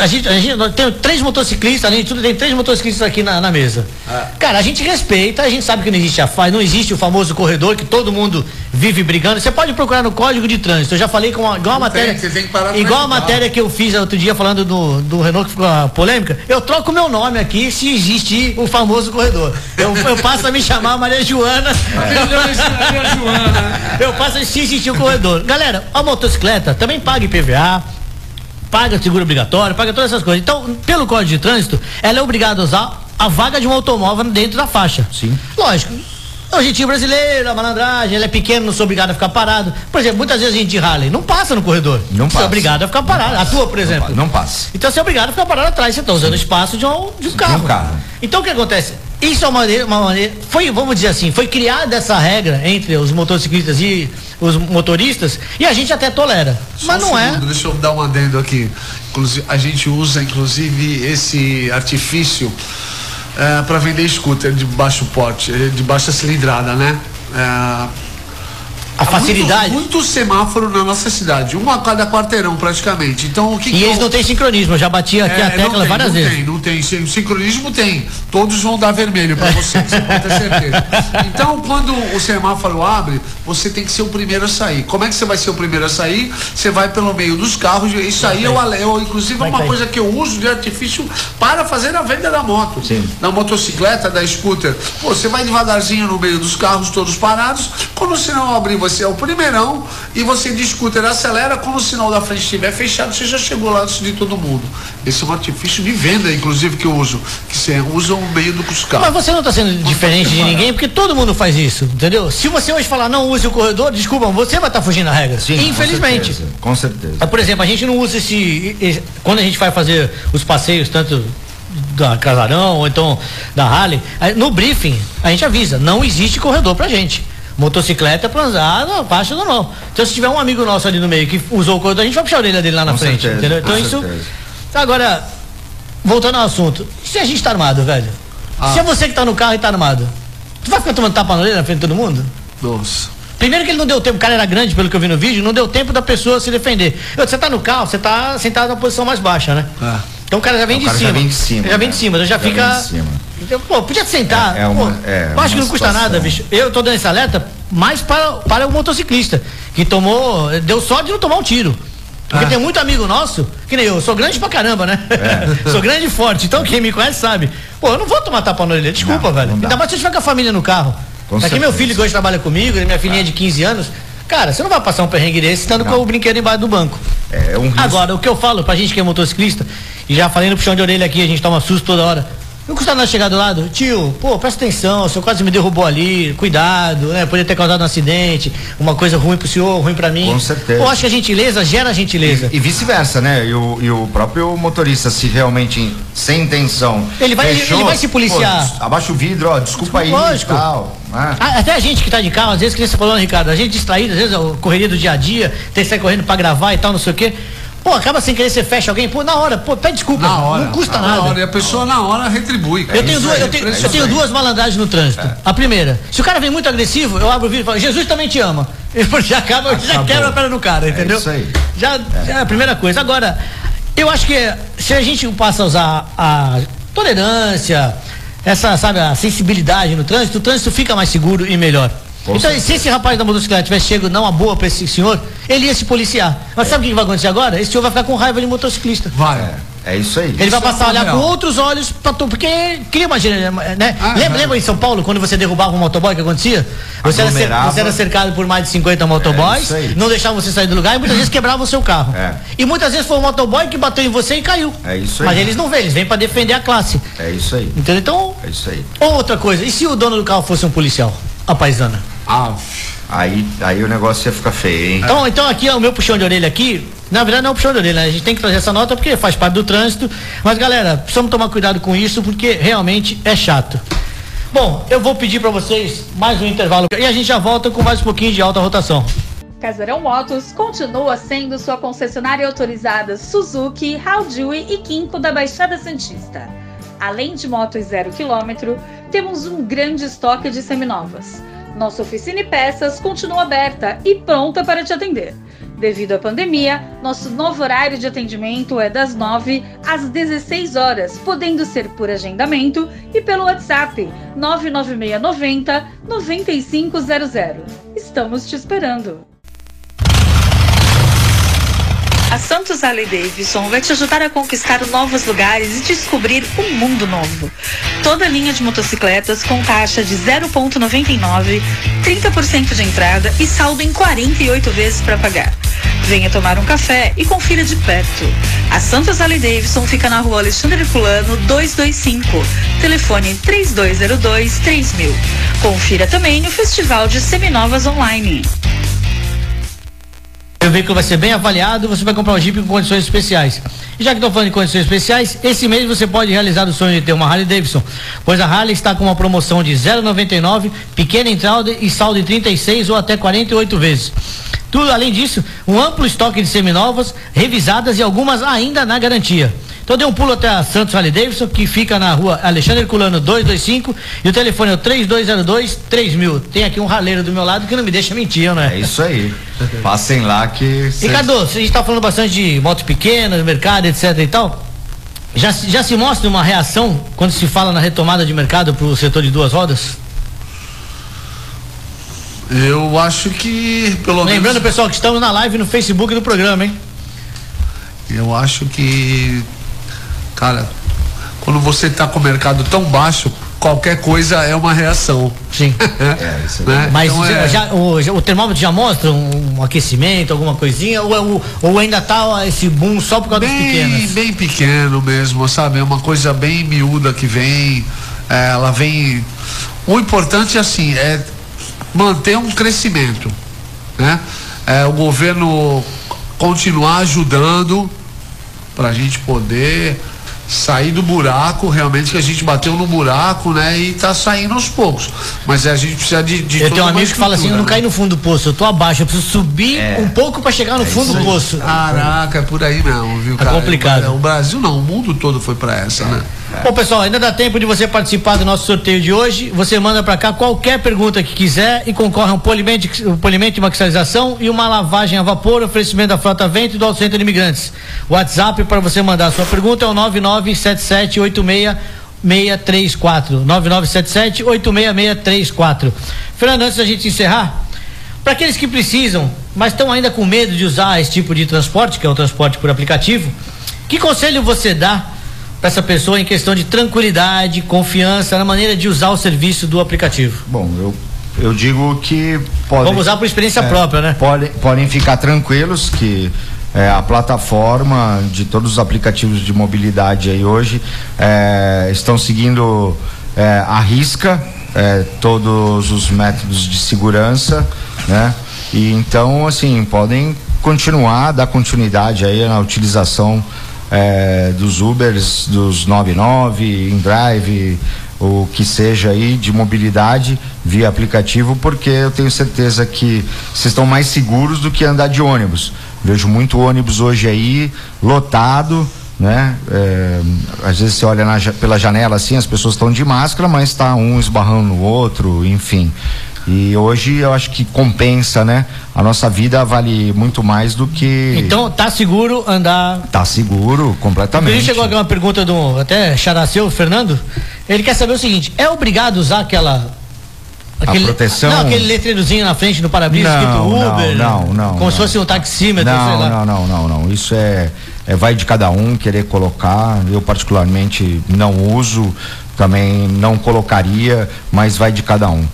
A gente, a gente tem três motociclistas, além de tudo, tem três motociclistas aqui na, na mesa. É. Cara, a gente respeita, a gente sabe que não existe a faz, não existe o famoso corredor que todo mundo vive brigando. Você pode procurar no código de trânsito. Eu já falei com uma, igual a matéria. Tem, igual a matéria que eu fiz outro dia falando do, do Renault que ficou a polêmica. Eu troco meu nome aqui se existe o famoso corredor. Eu, eu passo a me chamar Maria Joana. É. Maria Joana. Eu passo a se existir o corredor. Galera, a motocicleta também paga IPVA paga seguro obrigatório, paga todas essas coisas. Então, pelo Código de Trânsito, ela é obrigada a usar a vaga de um automóvel dentro da faixa. Sim. Lógico. É o jeitinho brasileiro, a malandragem, ele é pequeno, não sou obrigado a ficar parado. Por exemplo, muitas vezes a gente de Harley não passa no corredor. Não passa. Você é obrigado a ficar parado. A tua, por exemplo. Não, não passa. Então você é obrigado a ficar parado atrás. Você está usando o espaço de um, de um carro. De um carro. Então o que acontece? Isso é uma maneira, uma maneira, foi, vamos dizer assim, foi criada essa regra entre os motociclistas e os motoristas e a gente até tolera. Só mas não é. segundo, é. Deixa eu dar um adendo aqui. Inclusive, a gente usa inclusive esse artifício é, para vender scooter de baixo porte, de baixa cilindrada, né? É, a facilidade. Muito, muito, semáforo na nossa cidade, uma a cada quarteirão praticamente. Então o que E que eles eu... não têm sincronismo, eu já bati aqui é, a tecla tem, várias não vezes. Tem, não tem, sincronismo tem. Todos vão dar vermelho para você, você pode ter certeza. Então, quando o semáforo abre, você tem que ser o primeiro a sair. Como é que você vai ser o primeiro a sair? Você vai pelo meio dos carros, isso aí eu, eu inclusive é uma coisa que eu uso de artifício para fazer a venda da moto. Sim. Na motocicleta, da scooter. Pô, você vai devagarzinho no meio dos carros, todos parados. Quando o sinal abrir, você é o primeirão e você de scooter acelera, quando o sinal da frente estiver fechado, você já chegou lá antes de todo mundo. Esse é um artifício de venda, inclusive, que eu uso. Que você usa o meio do carros. Mas você não está sendo diferente de ninguém, porque todo mundo faz isso, entendeu? Se você hoje falar não use o corredor, desculpa, você vai estar tá fugindo da regra. Sim, Infelizmente. Com certeza. Com certeza. Por exemplo, a gente não usa esse, esse. Quando a gente vai fazer os passeios, tanto da Casarão ou então da Harley, no briefing a gente avisa, não existe corredor pra gente. Motocicleta na faixa normal. Então se tiver um amigo nosso ali no meio que usou o corredor, a gente vai puxar a orelha dele lá na com frente. Certeza, entendeu? Então isso. Certeza. Agora, voltando ao assunto, se a gente tá armado, velho? Ah. Se é você que tá no carro e tá armado, tu vai ficar tomando tapa na orelha na frente de todo mundo? Nossa. Primeiro que ele não deu tempo, o cara era grande, pelo que eu vi no vídeo, não deu tempo da pessoa se defender. Você tá no carro, você tá sentado na posição mais baixa, né? É. Então o cara já vem, de, cara cima. já vem de cima. Já vem de cima, então já, já fica. Pô, podia sentar. É, é uma, pô, é, acho que não custa nada, bicho. Eu tô dando esse alerta mais para, para o motociclista, que tomou. Deu sorte de não tomar um tiro. Porque ah. tem muito amigo nosso, que nem eu, sou grande pra caramba, né? É. sou grande e forte. Então quem me conhece sabe. Pô, eu não vou tomar tapa na orelha, desculpa, não, velho. Não Ainda mais se eu tiver com a família no carro. Com Aqui meu filho que hoje trabalha comigo, minha filhinha ah. de 15 anos. Cara, você não vai passar um perrengue desse estando com o brinquedo embaixo do banco. É um risco. Agora, o que eu falo pra gente que é motociclista, e já falei no puxão de orelha aqui, a gente toma susto toda hora. Não custa nada chegar do lado, tio, pô, presta atenção, o senhor quase me derrubou ali, cuidado, né? Poderia ter causado um acidente, uma coisa ruim pro senhor, ruim pra mim. Com certeza. Pô, acho que a gentileza gera gentileza. E, e vice-versa, né? E o, e o, próprio motorista, se realmente sem intenção. Ele vai, fechou, ele vai se policiar. Pô, abaixa o vidro, ó, desculpa, desculpa aí. Lógico. Tal, né? Até a gente que tá de carro, às vezes, que você falou, Ricardo, a gente distraído, às vezes, a correria do dia a dia, tem que sair correndo pra gravar e tal, não sei o quê. Pô, acaba sem querer, você fecha alguém, pô, na hora, pô, pede desculpa. Na hora, não custa na nada. Hora, e a pessoa na hora retribui. Cara. Eu tenho, duas, eu tenho, eu tenho duas malandragens no trânsito. É. A primeira, se o cara vem muito agressivo, eu abro o vídeo e falo, Jesus também te ama. Ele já acaba, Acabou. já quebra a perna do cara, entendeu? É isso aí. Já, é. já é a primeira coisa. Agora, eu acho que se a gente passa a usar a tolerância, essa, sabe, a sensibilidade no trânsito, o trânsito fica mais seguro e melhor. Com então, certeza. se esse rapaz da motocicleta tivesse chego não uma boa para esse senhor, ele ia se policiar. Mas é. sabe o que vai acontecer agora? Esse senhor vai ficar com raiva de motociclista. Vai. É. É isso aí. Ele isso vai passar a olhar real. com outros olhos pra tu, porque cria uma né? Ah, lembra, é. lembra em São Paulo quando você derrubava um motoboy, o que acontecia? Você era, você era cercado por mais de 50 motoboys, isso aí. não deixavam você sair do lugar e muitas vezes quebrava o seu carro. É. E muitas vezes foi um motoboy que bateu em você e caiu. É isso aí. Mas eles não vêm, eles vêm pra defender a classe. É isso aí. Entendeu? Então, É isso aí. outra coisa, e se o dono do carro fosse um policial? A paisana. Ah, Aí, aí o negócio ia ficar feio, hein? Então, então aqui é o meu puxão de orelha aqui. Na verdade não é um puxão de orelha, né? A gente tem que trazer essa nota porque faz parte do trânsito. Mas galera, precisamos tomar cuidado com isso porque realmente é chato. Bom, eu vou pedir para vocês mais um intervalo e a gente já volta com mais um pouquinho de alta rotação. Casarão Motos continua sendo sua concessionária autorizada Suzuki, Haojui e Kinko da Baixada Santista. Além de motos zero quilômetro, temos um grande estoque de seminovas. Nossa oficina e peças continua aberta e pronta para te atender. Devido à pandemia, nosso novo horário de atendimento é das 9 às 16 horas, podendo ser por agendamento e pelo WhatsApp 99690 9500. Estamos te esperando. A Santos Harley Davidson vai te ajudar a conquistar novos lugares e descobrir um mundo novo. Toda linha de motocicletas com taxa de 0,99, 30% de entrada e saldo em 48 vezes para pagar. Venha tomar um café e confira de perto. A Santos Harley Davidson fica na rua Alexandre Herculano 225, telefone 3202 3000. Confira também o Festival de Seminovas Online. O veículo vai ser bem avaliado, você vai comprar um Jeep com condições especiais. E já que estou falando de condições especiais, esse mês você pode realizar o sonho de ter uma Harley Davidson, pois a Harley está com uma promoção de 0,99, pequena entrada e saldo em 36 ou até 48 vezes. Tudo além disso, um amplo estoque de seminovas, revisadas e algumas ainda na garantia. Então dê um pulo até a Santos Harley Davidson, que fica na rua Alexandre Herculano 225 e o telefone é o 3202 3000. Tem aqui um raleiro do meu lado que não me deixa mentir, não É isso aí. Passem lá que. cês- Ricardo, a gente está falando bastante de motos pequenas, mercado, etc e tal. Já, se- já se mostra uma reação quando se fala na retomada de mercado para o setor de duas rodas? eu acho que pelo Lembrando, menos pessoal, que estamos na live no Facebook do programa, hein? eu acho que cara, quando você tá com o mercado tão baixo, qualquer coisa é uma reação. Sim. É, isso aí. Né? Mas Então, já- é- já- o, o termômetro já mostra um, um aquecimento, alguma coisinha? Ou, é ou ainda tá esse boom só por causa bem, pequenas? bem pequeno mesmo, sabe? É uma coisa bem miúda que vem. é, ela vem. O importante assim é manter um crescimento, né? É, o governo continuar ajudando para a gente poder sair do buraco, realmente que a gente bateu no buraco, né? E tá saindo aos poucos. Mas a gente precisa de, de Eu tenho um amigo que fala assim, eu não estrutura, caí né? no fundo do poço, eu tô abaixo, eu preciso subir É. um pouco para chegar no fundo do poço. Caraca, é por aí mesmo, viu, Tá cara? complicado. O Brasil não, o mundo todo foi para essa, né? Bom, pessoal, ainda dá tempo de você participar do nosso sorteio de hoje. Você manda pra cá qualquer pergunta que quiser e concorre a um polimento, polimento de maxilização e uma lavagem a vapor, oferecimento da Frota Vento e do Auto Centro de Imigrantes. O WhatsApp para você mandar a sua pergunta é o 9977866634. 9977866634. Fernando, antes da gente encerrar, para aqueles que precisam, mas estão ainda com medo de usar esse tipo de transporte, que é o transporte por aplicativo, que conselho você dá para essa pessoa em questão de tranquilidade, confiança na maneira de usar o serviço do aplicativo? Bom, eu, eu digo que podem. Vamos usar por experiência é, própria, né? Podem, podem ficar tranquilos que é, a plataforma de todos os aplicativos de mobilidade aí hoje é, estão seguindo é, à risca é, todos os métodos de segurança, né? E então, assim, podem continuar, dar continuidade aí na utilização é, dos Ubers, dos 99, InDrive, o que seja aí de mobilidade via aplicativo, porque eu tenho certeza que vocês estão mais seguros do que andar de ônibus. Vejo muito ônibus hoje aí lotado, né? É, às vezes você olha na pela janela assim, as pessoas estão de máscara, mas está um esbarrando no outro, enfim. E hoje eu acho que compensa, né? A nossa vida vale muito mais do que Então, tá seguro andar. tá seguro Ele completamente. chegou aqui uma pergunta do até Characeu, Fernando. Ele quer saber o seguinte: é obrigado usar aquela. proteção? Não, aquele letreirozinho na frente do para-brisa escrito Não, não, Uber. não, não, Como se não. fosse um taxímetro, sei Não, lá. não, não, não, não. Isso é, É, vai de cada um querer colocar. Eu particularmente não uso, também não colocaria, mas vai de cada um.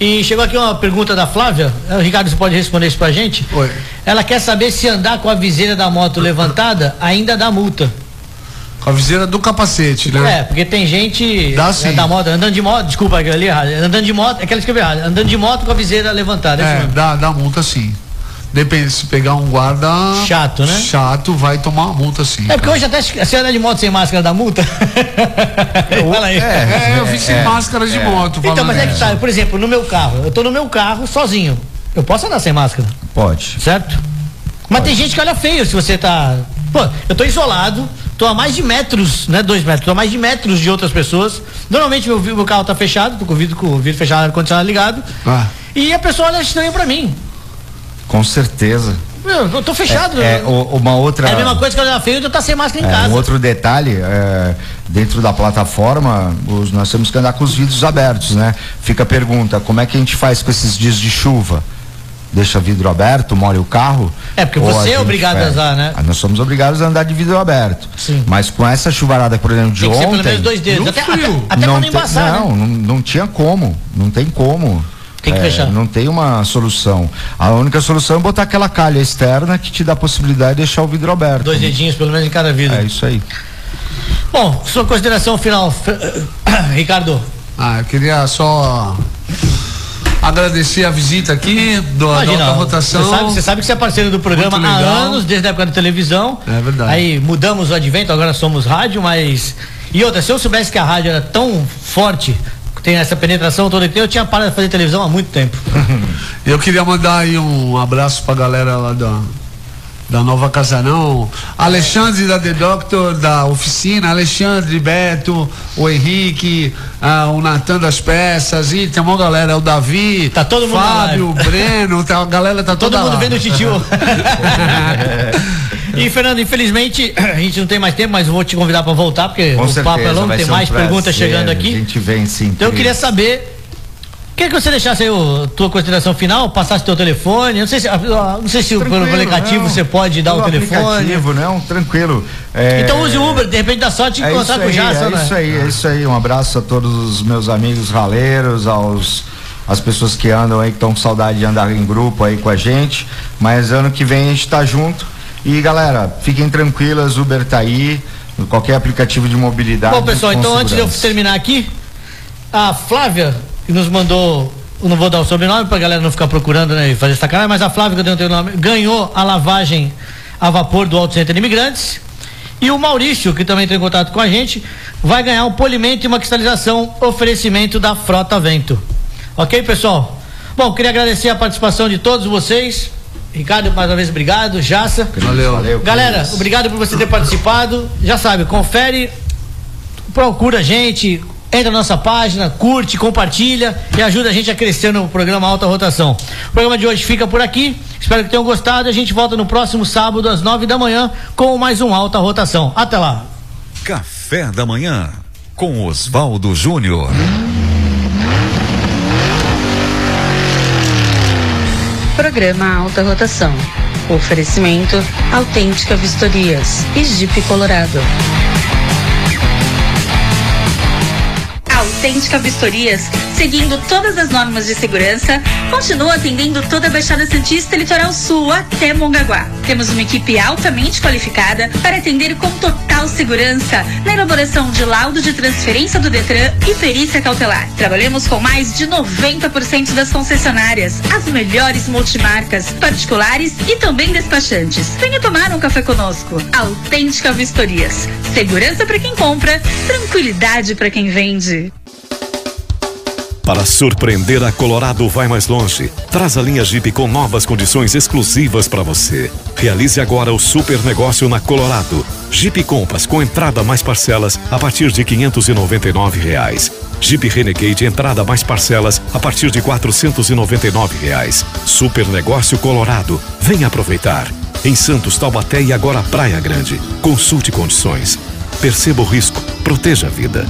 E chegou aqui uma pergunta da Flávia. O Ricardo, você pode responder isso pra gente? Oi. Ela quer saber se andar com a viseira da moto levantada ainda dá multa. Com a viseira do capacete, né? É, porque tem gente Dá né, sim. da moto, andando de moto, desculpa, aquilo ali errado. Andando de moto, é que ela escreveu errado. Andando de moto com a viseira levantada. é É, dá, dá multa sim. Depende, se pegar um guarda. Chato, né? Chato, vai tomar uma multa sim. É porque hoje até se você anda de moto sem máscara dá multa. Fala aí. É, eu vi sem máscara de moto. Então, mas é que tá, por exemplo, no meu carro, eu tô no meu carro sozinho. Eu posso andar sem máscara, Pode. certo? Mas tem gente que olha feio se você tá. Pô, eu tô isolado, tô a mais de metros, né? Dois metros, tô a mais de metros de outras pessoas. Normalmente meu, meu carro tá fechado, tô com o vidro, com o vidro fechado, ar-condicionado ligado. Ah. E a pessoa olha estranho pra mim. Com certeza. Eu, eu tô fechado. É, o- uma outra. É a mesma coisa que olhar feio e eu tá sem máscara em É, casa. um outro detalhe, é, dentro da plataforma, os- nós temos que andar com os vidros abertos, né? Fica a pergunta, como é que a gente faz com esses dias de chuva? Deixa vidro aberto, molha o carro? É, porque você é obrigado a usar, né? Ah, Nós somos obrigados a andar de vidro aberto. Sim. Mas com essa chuvarada, por exemplo, de Tem que ser ontem... pelo menos dois dedos. Até, frio. até, até não pra não tem- embaçar, não, né? não, não tinha como. Não tem como. Tem que É, fechar. Não tem uma solução. A única solução é botar aquela calha externa que te dá a possibilidade de deixar o vidro aberto. Dois dedinhos, pelo menos, em cada vidro. É isso aí. Bom, sua consideração final, Ricardo. Ah, eu queria só agradecer a visita aqui do, da Imagina, alta rotação. Você sabe, você sabe que você é parceiro do programa há anos, desde a época da televisão. É verdade. Aí mudamos o advento, agora somos rádio, mas. E outra, se eu soubesse que a rádio era tão forte, tem essa penetração toda eu tinha parado de fazer televisão há muito tempo. Eu queria mandar aí um abraço pra galera lá da, da Nova Casarão. Alexandre da The Doctor, da oficina, Alexandre, Beto, o Henrique, ah, o Natan das peças, e tem uma galera, o Davi, Tá todo mundo Fábio, Breno, tá, a galera tá Todo toda mundo lá. vendo o titio. e Fernando, infelizmente a gente não tem mais tempo, mas eu vou te convidar para voltar, porque Com o certeza, papo é longo, tem ser um mais perguntas chegando A aqui. gente vem sim. Então eu queria saber. Quer que você deixasse aí o tua consideração final, passasse teu telefone? Não sei se, ah, não sei se pelo aplicativo você pode dar o telefone. aplicativo, não, tranquilo. É, Então use o Uber, de repente dá sorte de é encontrar com o Jason, é né? isso aí, é isso aí. Um abraço a todos os meus amigos raleiros, aos as pessoas que andam aí, que estão com saudade de andar em grupo aí com a gente. Mas ano que vem a gente tá junto. E galera, fiquem tranquilas, Uber tá aí, qualquer aplicativo de mobilidade. Bom, pessoal, então antes de eu terminar aqui, a Flávia, que nos mandou, eu não vou dar o sobrenome pra galera não ficar procurando né, e fazer sacanagem, mas a Flávia, que eu tenho o nome, ganhou a lavagem a vapor do Auto Center Imigrantes. E o Maurício, que também entrou em contato com a gente, vai ganhar um polimento e uma cristalização oferecimento da Frota Vento. Ok, pessoal? Bom, queria agradecer a participação de todos vocês. Ricardo, mais uma vez, obrigado. Jaça. Valeu. Valeu, Galera, obrigado por você ter participado. Já sabe, confere, procura a gente, entra na nossa página, curte, compartilha e ajuda a gente a crescer no programa Alta Rotação. O programa de hoje fica por aqui. Espero que tenham gostado. A gente volta no próximo sábado às nove da manhã com mais um Alta Rotação. Até lá. Café da manhã com Oswaldo Júnior. Programa Alta Rotação. Oferecimento Autêntica Vistorias e Jeep Colorado. Autêntica Vistorias, seguindo todas as normas de segurança, continua atendendo toda a Baixada Santista e Litoral Sul até Mongaguá. Temos uma equipe altamente qualificada para atender com total segurança na elaboração de laudo de transferência do Detran e perícia cautelar. Trabalhamos com mais de 90% das concessionárias, as melhores multimarcas, particulares e também despachantes. Venha tomar um café conosco. Autêntica Vistorias. Segurança para quem compra, tranquilidade para quem vende. Para surpreender a Colorado vai mais longe. Traz a linha Jeep com novas condições exclusivas para você. Realize agora o super negócio na Colorado. Jeep Compass com entrada mais parcelas a partir de 599 reais. Jeep Renegade entrada mais parcelas a partir de 499 reais. Super negócio Colorado. Venha aproveitar. Em Santos, Taubaté e agora Praia Grande. Consulte condições. Perceba o risco. Proteja a vida.